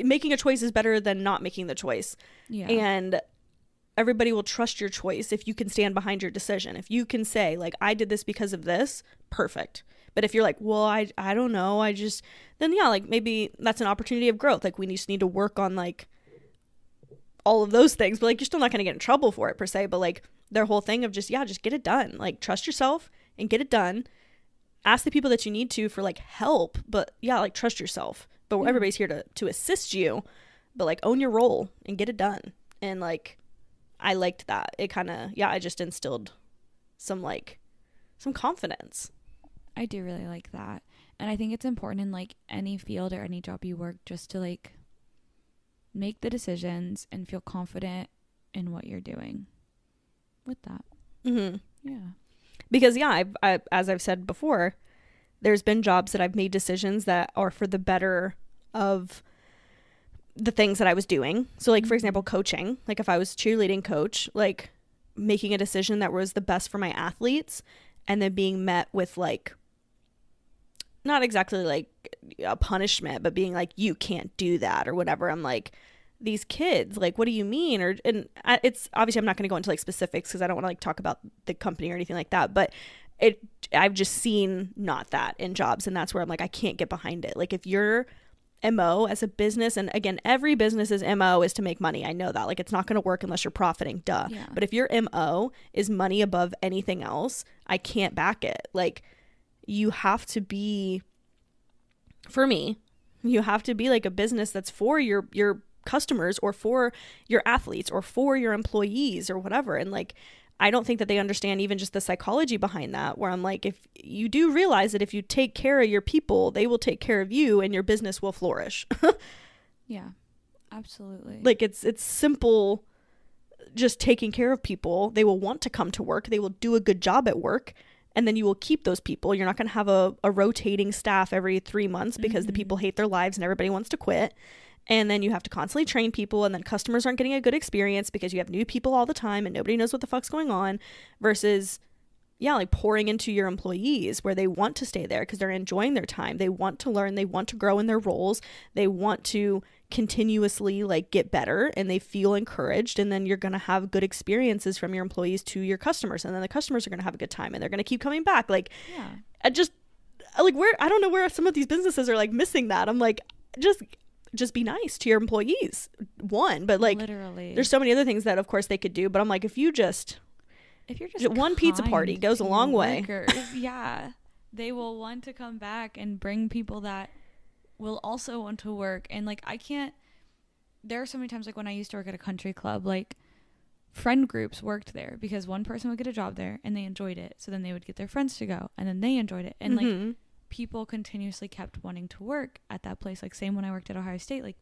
making a choice is better than not making the choice. Yeah. And everybody will trust your choice if you can stand behind your decision. If you can say like I did this because of this, perfect. But if you're like, well, I I don't know, I just then yeah, like maybe that's an opportunity of growth. Like we just need to work on like all of those things. But like you're still not going to get in trouble for it per se, but like their whole thing of just yeah, just get it done. Like trust yourself and get it done. Ask the people that you need to for like help, but yeah, like trust yourself. But Yeah. everybody's here to to assist you, but like own your role and get it done. And like I liked that. It kind of yeah, I just instilled some like some confidence. I do really like that. And I think it's important in like any field or any job you work just to like make the decisions and feel confident in what you're doing with that. hmm Yeah. because yeah I've, I, as i've said before there's been jobs that i've made decisions that are for the better of the things that i was doing so like for Mhm. example coaching like if i was cheerleading coach like making a decision that was the best for my athletes and then being met with like not exactly like a punishment but being like you can't do that or whatever i'm like these kids like what do you mean? Or and I, it's obviously i'm not going to go into like specifics because i don't want to like talk about the company or anything like that but it i've just seen not that in jobs and that's where i'm like i can't get behind it. Like if your mo as a business and again every business's mo is to make money i know that like it's not going to work unless you're profiting duh. Yeah. but if your mo is money above anything else i can't back it. Like you have to be for me. You have to be like a business that's for your your customers or for your athletes or for your employees or whatever. And like I don't think that they understand even just the psychology behind that where I'm like if you do realize that if you take care of your people they will take care of you and your business will flourish. Yeah. Absolutely. like it's it's simple just taking care of people. They will want to come to work. They will do a good job at work and then you will keep those people. You're not going to have a, a rotating staff every three months because the people mm-hmm. hate their lives and everybody wants to quit. And then you have to constantly train people, and then customers aren't getting a good experience because you have new people all the time and nobody knows what the fuck's going on. Versus, yeah, like pouring into your employees where they want to stay there because they're enjoying their time. They want to learn, they want to grow in their roles, they want to continuously like get better and they feel encouraged and then you're going to have good experiences from your employees to your customers and then the customers are going to have a good time and they're going to keep coming back like Yeah. I just like where I don't know where some of these businesses are like missing that. I'm like just just be nice to your employees. One, but like literally, there's so many other things that of course they could do, but I'm like if you just if you're just just one pizza party goes a long way. workers, yeah, they will want to come back and bring people that will also want to work. And like I can't. There are so many times like when I used to work at a country club, like friend groups worked there because one person would get a job there and they enjoyed it. So then they would get their friends to go and then they enjoyed it. And like Mhm. people continuously kept wanting to work at that place. Like same when I worked at Ohio State, like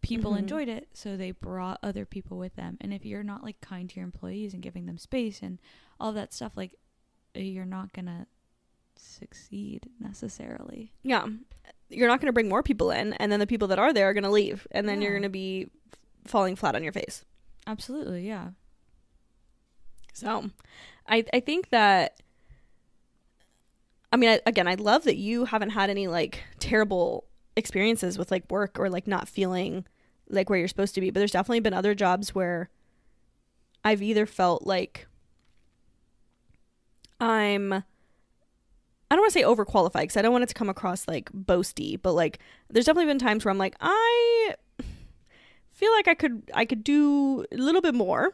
people Mhm. enjoyed it, so they brought other people with them. And if you're not like kind to your employees and giving them space and all that stuff, like you're not gonna succeed necessarily. yeah. You're not going to bring more people in and then the people that are there are going to leave and then you're going to be falling flat on your face. Absolutely, yeah. So, I I think that I mean, I, again, I love that you haven't had any like terrible experiences with like work or like not feeling like where you're supposed to be, but there's definitely been other jobs where I've either felt like I'm I don't want to say overqualified because I don't want it to come across like boasty, but like there's definitely been times where I'm like I feel like I could I could do a little bit more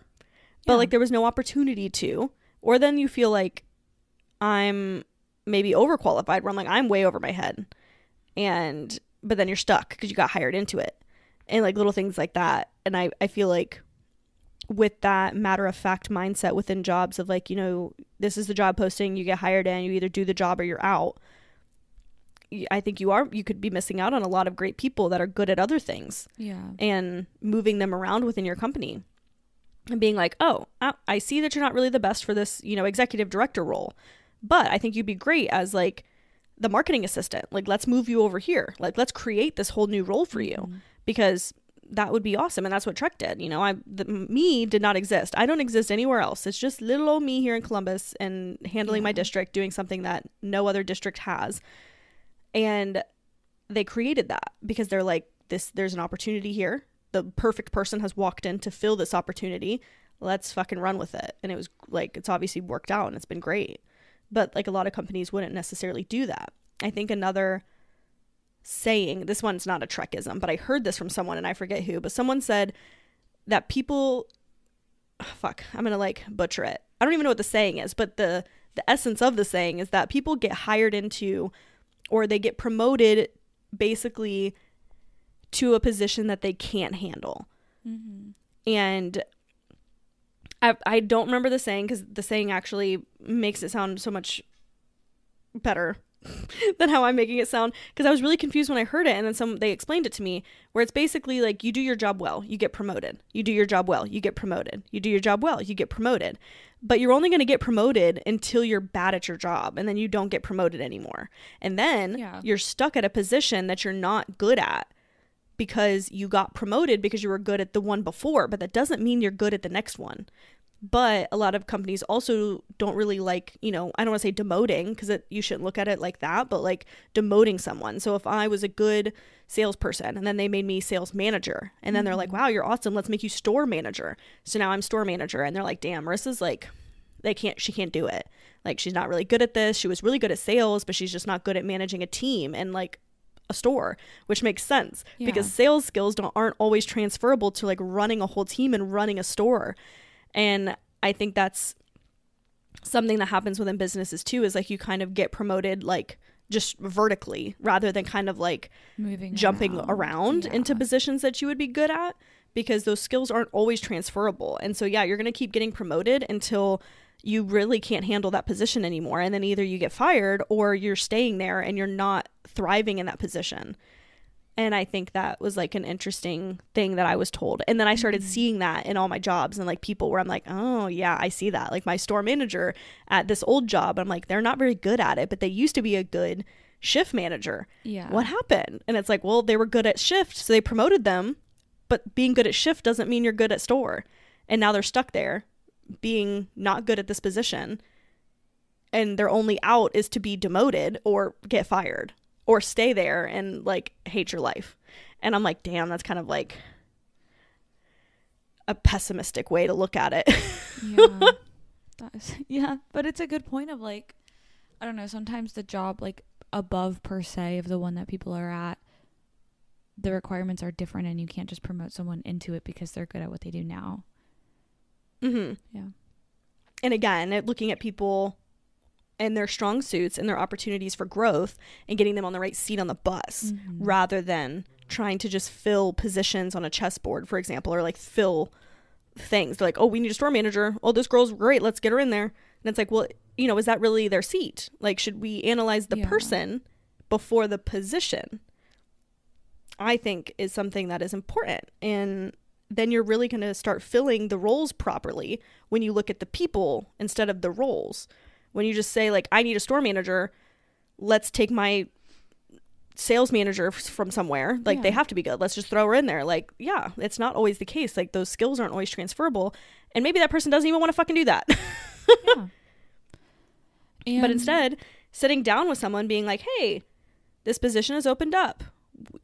but Yeah. like there was no opportunity to or then you feel like i'm maybe overqualified where i'm like i'm way over my head and but then you're stuck because you got hired into it and like little things like that and i i feel like with that matter of fact mindset within jobs of like you know this is the job posting you get hired in you either do the job or you're out I think you are you could be missing out on a lot of great people that are good at other things Yeah. and moving them around within your company and being like, oh, I- I see that you're not really the best for this, you know, executive director role, but I think you'd be great as like the marketing assistant. Like, let's move you over here. Like, let's create this whole new role for you Mhm. because that would be awesome. And that's what Trek did. You know, I, the, me did not exist. I don't exist anywhere else. It's just little old me here in Columbus and handling my district, doing something that no other district has. And they created that because they're like, this, there's an opportunity here. The perfect person has walked in to fill this opportunity. Let's fucking run with it. And it was like, it's obviously worked out and it's been great. But like a lot of companies wouldn't necessarily do that. I think another saying, this one's not a Trekism, but I heard this from someone and I forget who, but someone said that people, fuck, I'm gonna like butcher it. I don't even know what the saying is, but the the essence of the saying is that people get hired into or they get promoted basically to a position that they can't handle. Mhm. And I I don't remember the saying because the saying actually makes it sound so much better than how I'm making it sound because I was really confused when I heard it and then some they explained it to me where it's basically like you do your job well, you get promoted. You do your job well, you get promoted. You do your job well, you get promoted. But you're only going to get promoted until you're bad at your job and then you don't get promoted anymore. And then Yeah. you're stuck at a position that you're not good at because you got promoted because you were good at the one before, but that doesn't mean you're good at the next one. But a lot of companies also don't really like, you know, I don't want to say demoting because you shouldn't look at it like that, but like demoting someone. So if I was a good salesperson and then they made me sales manager and then they're like, mm-hmm. wow, you're awesome. Let's make you store manager. So now I'm store manager and they're like, damn, Marissa's like, they can't, she can't do it. Like she's not really good at this. She was really good at sales, but she's just not good at managing a team and like a store, which makes sense because sales skills don't aren't always transferable to like running a whole team and running a store. And I think that's something that happens within businesses too is like you kind of get promoted like just vertically rather than kind of like Moving jumping around, into Yeah. positions that you would be good at because those skills aren't always transferable. And so yeah, you're going to keep getting promoted until you really can't handle that position anymore and then either you get fired or you're staying there and you're not thriving in that position. And I think that was like an interesting thing that I was told. And then I started Mhm. seeing that in all my jobs and like people where I'm like, oh, yeah, I see that. Like my store manager at this old job, I'm like, they're not very good at it, but they used to be a good shift manager. Yeah. What happened? And it's like, well, they were good at shift, so they promoted them, but being good at shift doesn't mean you're good at store. And now they're stuck there being not good at this position. And their only out is to be demoted or get fired or stay there and like hate your life. And I'm like, damn, that's kind of like a pessimistic way to look at it. yeah. That's- yeah, but it's a good point of like I don't know, sometimes the job like above per se of the one that people are at the requirements are different and you can't just promote someone into it because they're good at what they do now. hmm Yeah. And again, looking at people and their strong suits and their opportunities for growth and getting them on the right seat on the bus Mhm. rather than trying to just fill positions on a chessboard, for example, or like fill things. They're like, oh, we need a store manager. Oh, this girl's great. Let's get her in there. And it's like, well, you know, is that really their seat? Like, should we analyze the Yeah. person before the position? I think is something that is important. And then you're really going to start filling the roles properly when you look at the people instead of the roles. When you just say, like, I need a store manager, let's take my sales manager from somewhere. Like, they have to be good. Let's just throw her in there. Like, yeah, it's not always the case. Like, those skills aren't always transferable. And maybe that person doesn't even want to fucking do that. yeah. but instead, sitting down with someone being like, hey, this position has opened up.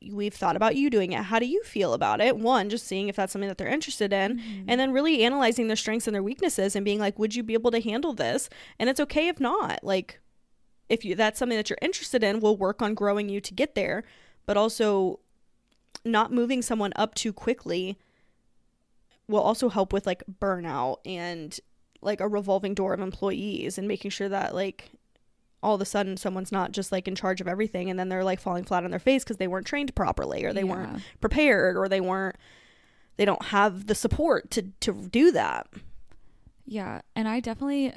We've thought about you doing it. How do you feel about it? One, just seeing if that's something that they're interested in, Mhm. and then really analyzing their strengths and their weaknesses and being like, would you be able to handle this? And it's okay if not. Like, if you that's something that you're interested in, we'll work on growing you to get there, but also not moving someone up too quickly will also help with like burnout and like a revolving door of employees and making sure that like all of a sudden someone's not just like in charge of everything and then they're like falling flat on their face because they weren't trained properly or they weren't prepared or they weren't they don't have the support to to do that Yeah, and I definitely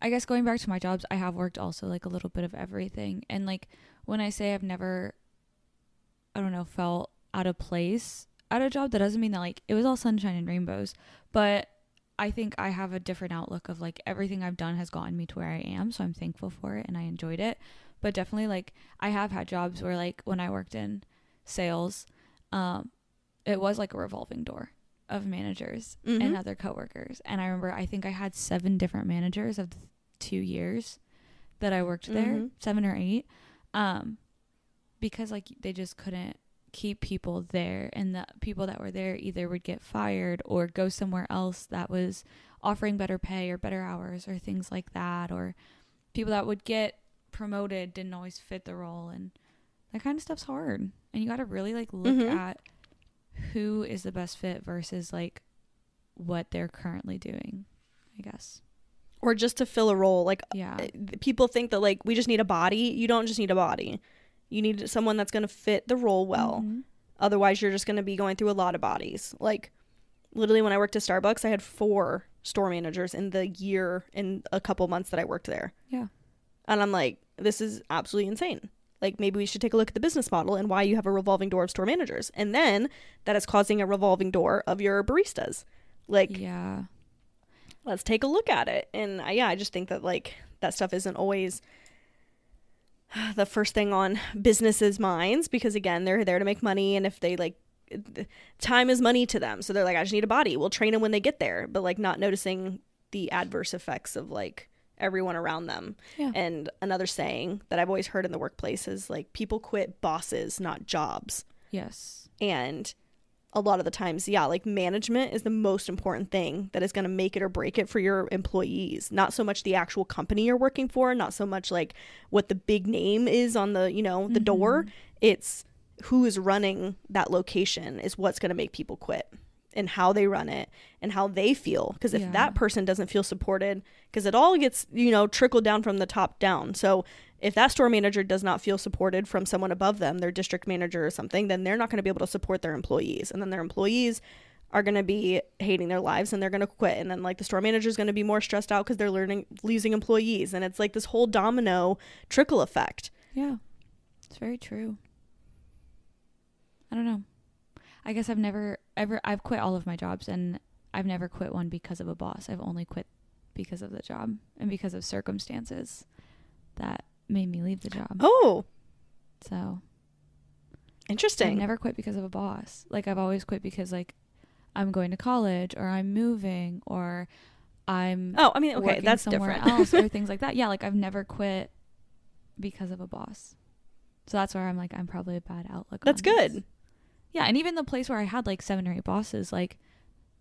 I guess going back to my jobs, I have worked also like a little bit of everything. And like when I say I've never I don't know, felt out of place at a job, that doesn't mean that like it was all sunshine and rainbows, but I think I have a different outlook of like everything I've done has gotten me to where I am, so I'm thankful for it and I enjoyed it. But definitely like I have had jobs where like when I worked in sales, um it was like a revolving door of managers Mhm. and other coworkers. And I remember I think I had seven different managers of the two years that I worked there, Mhm. seven or eight. Um because like they just couldn't keep people there and the people that were there either would get fired or go somewhere else that was offering better pay or better hours or things like that or people that would get promoted didn't always fit the role and that kind of stuff's hard. And you got to really like look Mhm. at who is the best fit versus like what they're currently doing i guess. Or just to fill a role like yeah. uh, people think that like we just need a body. You don't just need a body you need someone that's going to fit the role well. Mhm. otherwise you're just going to be going through a lot of bodies. Like literally when i worked at starbucks i had four store managers in the year in a couple months that i worked there. Yeah. And i'm like this is absolutely insane. Like maybe we should take a look at the business model and why you have a revolving door of store managers. And then that is causing a revolving door of your baristas. Like yeah. let's take a look at it. And I, yeah, I just think that like that stuff isn't always the first thing on businesses' minds because again, they're there to make money, and if they like time is money to them, so they're like, I just need a body. We'll train them when they get there, but like not noticing the adverse effects of like everyone around them. Yeah. And another saying that I've always heard in the workplace is like people quit bosses, not jobs. yes And a lot of the times, yeah, like management is the most important thing that is going to make it or break it for your employees. Not so much the actual company you're working for, not so much like what the big name is on the, you know, the door. Mhm. It's who is running that location is what's going to make people quit and how they run it and how they feel. Because if Yeah. that person doesn't feel supported, because it all gets, you know, trickled down from the top down. So if that store manager does not feel supported from someone above them, their district manager or something, then they're not going to be able to support their employees. And then their employees are going to be hating their lives and they're going to quit. And then like the store manager is going to be more stressed out because they're learning losing employees. And it's like this whole domino trickle effect. yeah it's very true I don't know. I guess I've never ever I've quit all of my jobs and I've never quit one because of a boss. I've only quit because of the job and because of circumstances that made me leave the job. Oh, So Interesting. I've never quit because of a boss. Like I've always quit because like I'm going to college or I'm moving or I'm oh, I mean, okay, that's somewhere different. else or things like that. Yeah, like I've never quit because of a boss. So that's where I'm like I'm probably a bad outlook. that's on this. good. Yeah, and even the place where I had like seven or eight bosses, like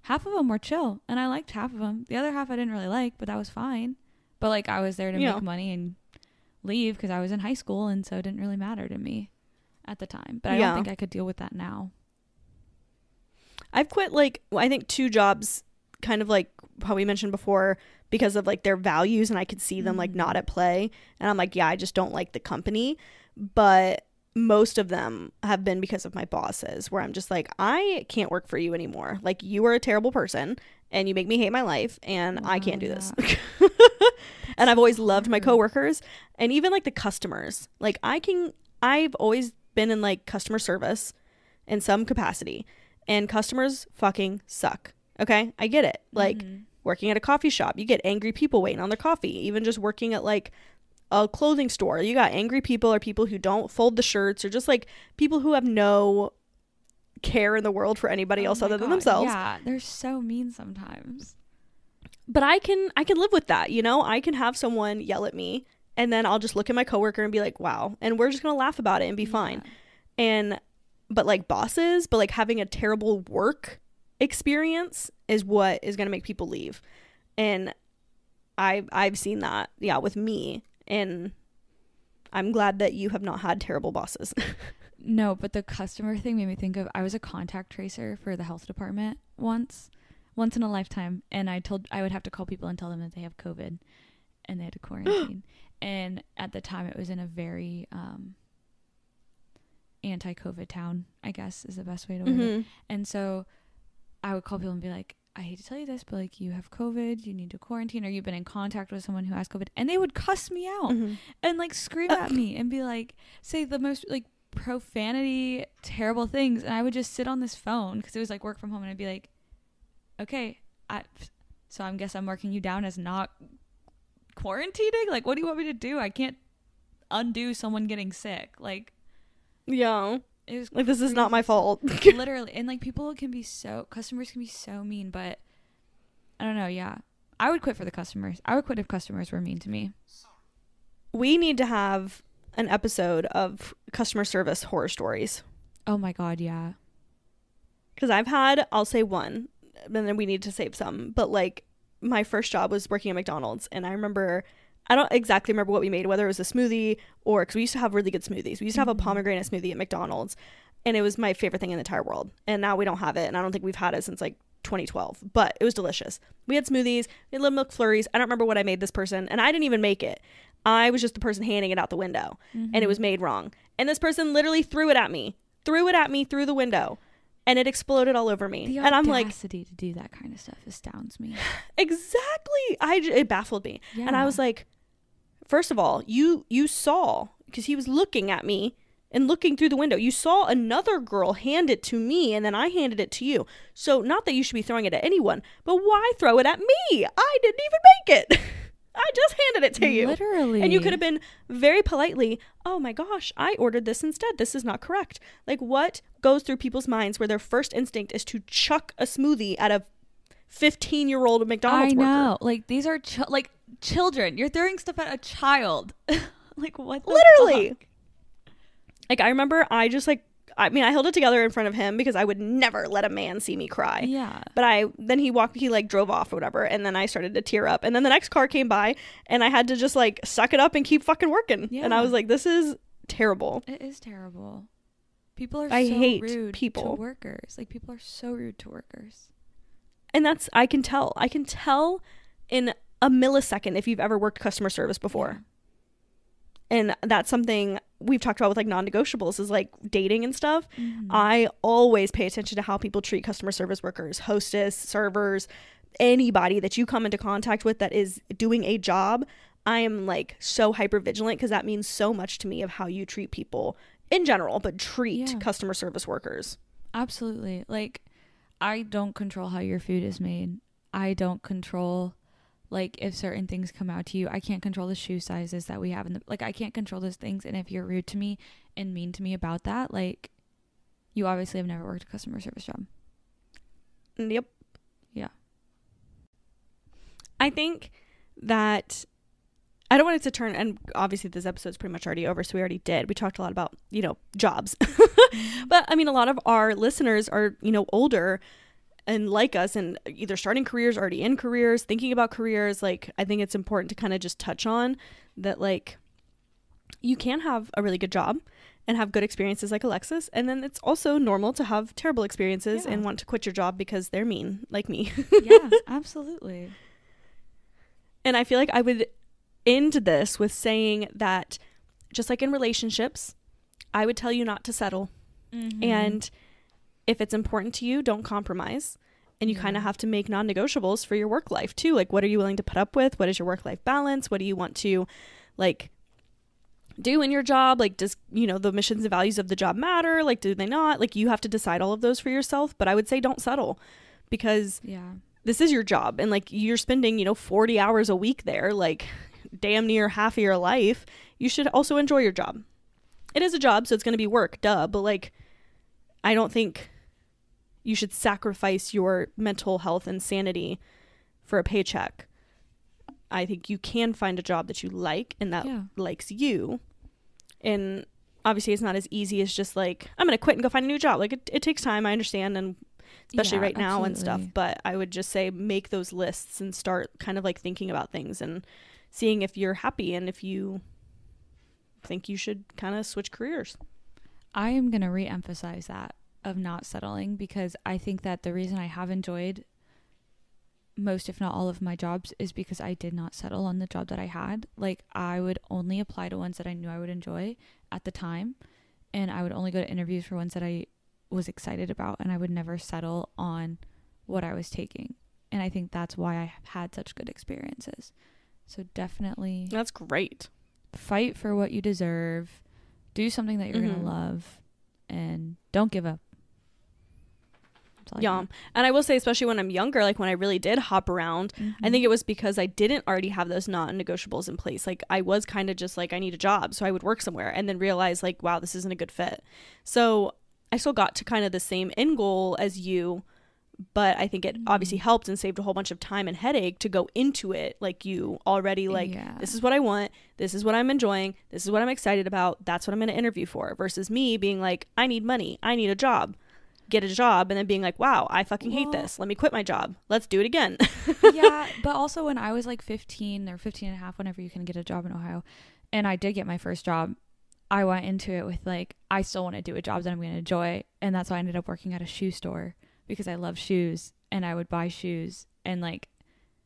half of them were chill, and I liked half of them. The other half I didn't really like, but that was fine. But like I was there to make money and leave because I was in high school, and so it didn't really matter to me at the time. But I Yeah. don't think I could deal with that now. I've quit like I think two jobs, kind of like how we mentioned before, because of like their values, and I could see them like not mm-hmm. at play, and I'm like, yeah, I just don't like the company. But most of them have been because of my bosses, where I'm just like, I can't work for you anymore. Like you are a terrible person, and you make me hate my life, and I can't do this. and I've always loved my hard. coworkers, and even like the customers. Like I can, I've always been in like customer service in some capacity and customers fucking suck. Okay? I get it. Like Mhm. working at a coffee shop, you get angry people waiting on their coffee. Even just working at like a clothing store, you got angry people or people who don't fold the shirts or just like people who have no care in the world for anybody Oh else other than themselves. Yeah, they're so mean sometimes. But I can I can live with that, you know? I can have someone yell at me and then I'll just look at my coworker and be like, "Wow." And we're just going to laugh about it and be fine. And but like bosses but like having a terrible work experience is what is going to make people leave and i i've seen that yeah with me and i'm glad that you have not had terrible bosses No, but the customer thing made me think of I was a contact tracer for the health department once, once in a lifetime, and I told I would have to call people and tell them that they have COVID, and they had to quarantine. and at the time, it was in a very um, anti-COVID town, I guess is the best way to word it. Mhm. And so I would call people and be like, I hate to tell you this, but like you have COVID, you need to quarantine, or you've been in contact with someone who has COVID, and they would cuss me out Mhm. and like scream at me and be like say the most like profanity terrible things and i would just sit on this phone because it was like work from home and i'd be like okay I, so i guess i'm marking you down as not quarantining? Like what do you want me to do? I can't undo someone getting sick. Like yeah. it was like this is not my fault. Literally and like people can be so customers can be so mean but i don't know yeah. I would quit for the customers. I would quit if customers were mean to me. We need to have an episode of customer service horror stories oh my god yeah because I've had, I'll say one, and then we need to save some. But like, my first job was working at McDonald's, and I remember, I don't exactly remember what we made, whether it was a smoothie or because we used to have really good smoothies. We used to have a Mhm. pomegranate smoothie at McDonald's, and it was my favorite thing in the entire world. And now we don't have it, and I don't think we've had it since like 2012, but it was delicious. We had smoothies, we had little milk flurries. I don't remember what I made this person, and I didn't even make it. I was just the person handing it out the window and it Mhm. was made wrong. And this person literally threw it at me, threw it at me through the window, and it exploded all over me. The and I'm like, audacity to do that kind of stuff astounds me. exactly. I it baffled me, and I was like, first of all, you you saw because he was looking at me and looking through the window. You saw another girl hand it to me, and then I handed it to you. So not that you should be throwing it at anyone, but why throw it at me? I didn't even make it. I just handed it to you. Literally. And you could have been very politely, oh my gosh, I ordered this instead. This is not correct. Like, what goes through people's minds where their first instinct is to chuck a smoothie at a 15 year old McDonald's I worker? know. Like these are ch- like children. You're throwing stuff at a child. like what? the Literally. fuck? Like, I remember I just, like, I mean, I held it together in front of him because I would never let a man see me cry. Yeah. But I then he walked he like drove off or whatever and then I started to tear up and then the next car came by and I had to just like suck it up and keep fucking working. Yeah. And I was like this is terrible. It is terrible. People are I so hate rude people. to workers. Like people are so rude to workers. And that's I can tell. I can tell in a millisecond if you've ever worked customer service before. And that's something we've talked about with like non-negotiables is like dating and stuff. Mhm. I always pay attention to how people treat customer service workers, hostess, servers, anybody that you come into contact with that is doing a job. I am like so hyper vigilant because that means so much to me of how you treat people in general, but treat Yeah. customer service workers. Absolutely. Like I don't control how your food is made. I don't control like if certain things come out to you. I can't control the shoe sizes that we have in the like I can't control those things and if you're rude to me and mean to me about that, like you obviously have never worked a customer service job. Yep. Yeah. I think that I don't want it to turn and obviously this episode's pretty much already over, so we already did. We talked a lot about, you know, jobs. Mm-hmm. but I mean a lot of our listeners are, you know, older and like us and either starting careers, already in careers, thinking about careers. Like I think it's important to kind of just touch on that like you can have a really good job and have good experiences like Alexis. And then it's also normal to have terrible experiences Yeah. and want to quit your job because they're mean, like me. yeah, absolutely. And I feel like I would end this with saying that just like in relationships, I would tell you not to settle. Mm-hmm. And if it's important to you, don't compromise. And you kind of have to make non negotiables for your work life too. Like, what are you willing to put up with? What is your work life balance? What do you want to, like, do in your job? Like, does, you know, the missions and values of the job matter? Like, do they not? Like, you have to decide all of those for yourself. But I would say don't settle because yeah. this is your job and like you're spending you know 40 hours a week there like damn near half of your life you should also enjoy your job it is a job so it's going to be work duh but like i don't think you should sacrifice your mental health and sanity for a paycheck i think you can find a job that you like and that yeah. likes you and obviously it's not as easy as just like i'm going to quit and go find a new job like it, it takes time i understand and especially Yeah, right now and stuff. But I would just say make those lists and start kind of like thinking about things and seeing if you're happy and if you think you should kind of switch careers. I am going to re-emphasize that of not settling because I think that the reason I have enjoyed most if not all of my jobs is because I did not settle on the job that I had. Like I would only apply to ones that I knew I would enjoy at the time and I would only go to interviews for ones that I was excited about and I would never settle on what I was taking. And I think that's why I have had such good experiences. So definitely That's great. fight for what you deserve, do something that you're Mhm. going to love, and don't give up. That's all I Yeah. And I will say, especially when I'm younger, like when I really did hop around, got. I think it was because I didn't already have those non negotiables in place. Like I was kind of just like, I need a job. So I would work somewhere and then realize, like, wow, this isn't a good fit. So I still got to kind of the same end goal as you, but I think it obviously Mhm. helped and saved a whole bunch of time and headache to go into it. Like you already, like, Yeah. this is what I want. This is what I'm enjoying. This is what I'm excited about. That's what I'm going to interview for versus me being like, I need money. I need a job. Get a job and then being like, wow, I fucking hate this. Let me quit my job. Let's do it again. yeah, but also when I was like 15 or 15 and a half, whenever you can get a job in Ohio, and I did get my first job, I went into it with like, I still want to do a job that I'm going to enjoy. And that's why I ended up working at a shoe store because I love shoes and I would buy shoes. And like,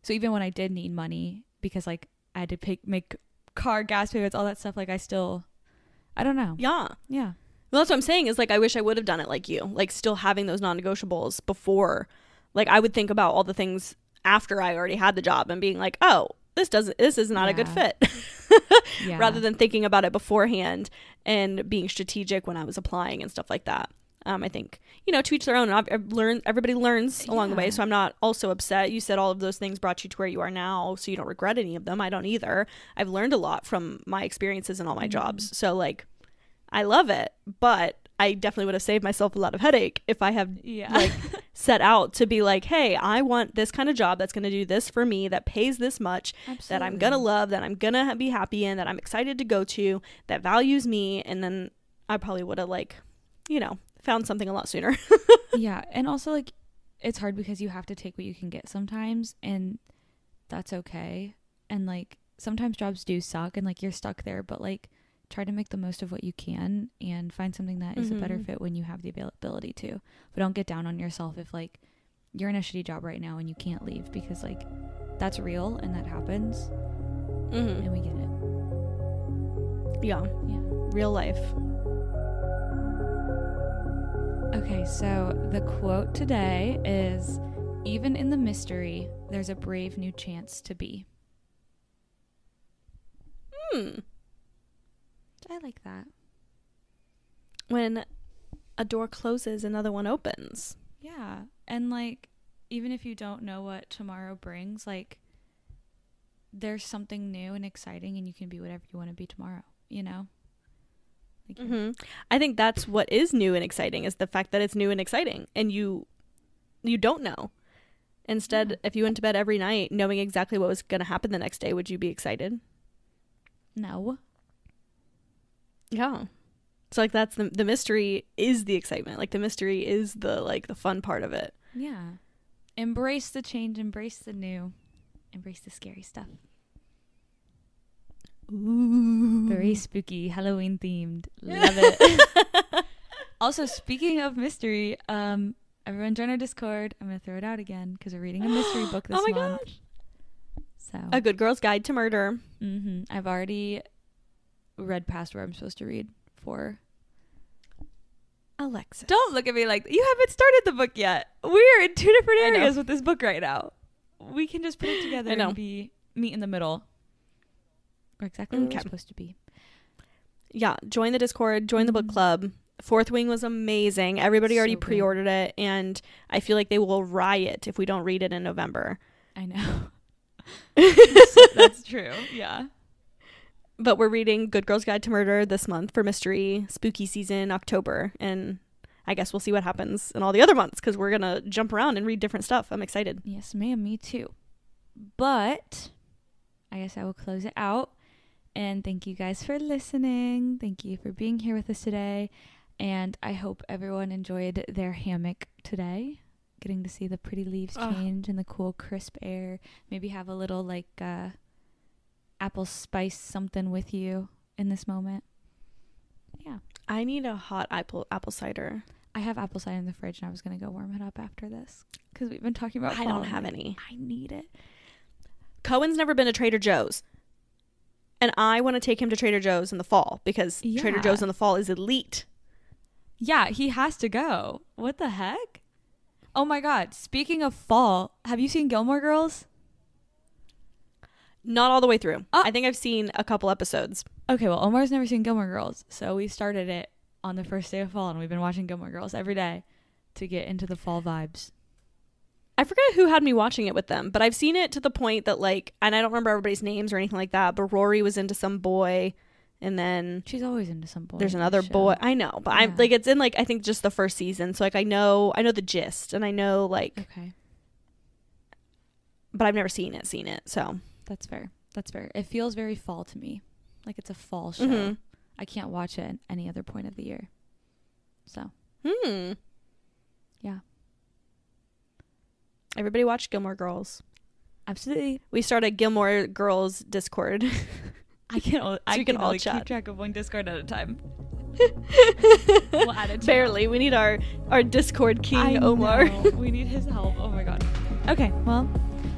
so even when I did need money, because like I had to pay, make car gas payments, all that stuff, like I still, I don't know. yeah. Yeah. Well, that's what I'm saying is like I wish I would have done it like you, like still having those non-negotiables before. Like I would think about all the things after I already had the job and being like, "Oh, this doesn't this is not a good fit." Yeah. Rather than thinking about it beforehand and being strategic when I was applying and stuff like that. Um, I think you know to each their own. I've, I've learned everybody learns along the way, so I'm not also upset. You said all of those things brought you to where you are now, so you don't regret any of them. I don't either. I've learned a lot from my experiences in all my Mhm. jobs, so like I love it, but I definitely would have saved myself a lot of headache if I have yeah. like set out to be like, hey, I want this kind of job that's going to do this for me, that pays this much, that I'm going to love, that I'm going to be happy in, that I'm excited to go to, that values me. And then I probably would have, like, you know, found something a lot sooner. yeah and also like it's hard because you have to take what you can get sometimes and that's okay and like sometimes jobs do suck and like you're stuck there but like try to make the most of what you can and find something that is a better Mhm. fit when you have the availability to but don't get down on yourself if like you're in a shitty job right now and you can't leave because like that's real and that happens mm-hmm. and we get it Yeah. yeah Real life. Okay, so the quote today is Even in the mystery, there's a brave new chance to be. Hmm. I like that. when a door closes, another one opens. Yeah. And like even if you don't know what tomorrow brings, like there's something new and exciting and you can be whatever you want to be tomorrow, you know? Like you're- hmm I think that's what is new and exciting is the fact that it's new and exciting, and you you don't know. Instead, Yeah. if you went to bed every night knowing exactly what was going to happen the next day, would you be excited? No. Yeah. So like that's the the mystery is the excitement. Like the mystery is the like the fun part of it. Yeah. Embrace the change, embrace the new, embrace the scary stuff. Ooh. Very spooky, Halloween themed. Love it. also, speaking of mystery, um, everyone join our Discord. I'm gonna throw it out again because we're reading a mystery book this oh my month. gosh. So, A Good Girl's Guide to Murder. Mm-hmm. I've already read past where I'm supposed to read for. Alexis. Don't look at me like you haven't started the book yet. We're in two different areas with this book right now. We can just put it together and be meet in the middle. Or exactly where Okay. we're supposed to be. Yeah, join the Discord, join the book Mhm. club. Fourth Wing was amazing. Everybody already So good. pre-ordered it and I feel like they will riot if we don't read it in November. I know. That's- That's true. Yeah. But we're reading Good Girl's Guide to Murder this month for mystery spooky season October and I guess we'll see what happens in all the other months cuz we're going to jump around and read different stuff. I'm excited. Yes, ma'am. Me too. But I guess I will close it out. And thank you guys for listening. Thank you for being here with us today. And I hope everyone enjoyed their hammock today. Getting to see the pretty leaves Ugh. change and the cool, crisp air. Maybe have a little like uh, apple spice something with you in this moment. Yeah. I need a hot apple apple cider. I have apple cider in the fridge and I was going to go warm it up after this because we've been talking about I don't have like, any. I need it. Cohen's never been to Trader Joe's. And I want to take him to Trader Joe's in the fall because Trader Joe's in the fall is elite. Yeah, he has to go. What the heck? Oh my god. Speaking of fall, have you seen Gilmore Girls? Not all the way through. Oh. I think I've seen a couple episodes. Okay, well, Omar's never seen Gilmore Girls. So we started it on the first day of fall and we've been watching Gilmore Girls every day to get into the fall vibes. I forget who had me watching it with them, but I've seen it to the point that like, and I don't remember everybody's names or anything like that. But Rory was into some boy, and then She's always into some boy. there's another boy. I know, but I'm like, it's in like I think just the first season. So like, I know, I know the gist, and I know like, Okay, but I've never seen it. Seen it. So that's fair. That's fair. It feels very fall to me. Like it's a fall show. Mhm. I can't watch it at any other point of the year. So, hmm. Yeah. Everybody watch Gilmore Girls. absolutely. We started Gilmore Girls Discord. I can, o- I we can can all chat. keep track of one Discord at a time. We'll add it Barely. We need our our Discord king I Omar. know. we need his help. Oh my god. Okay, well,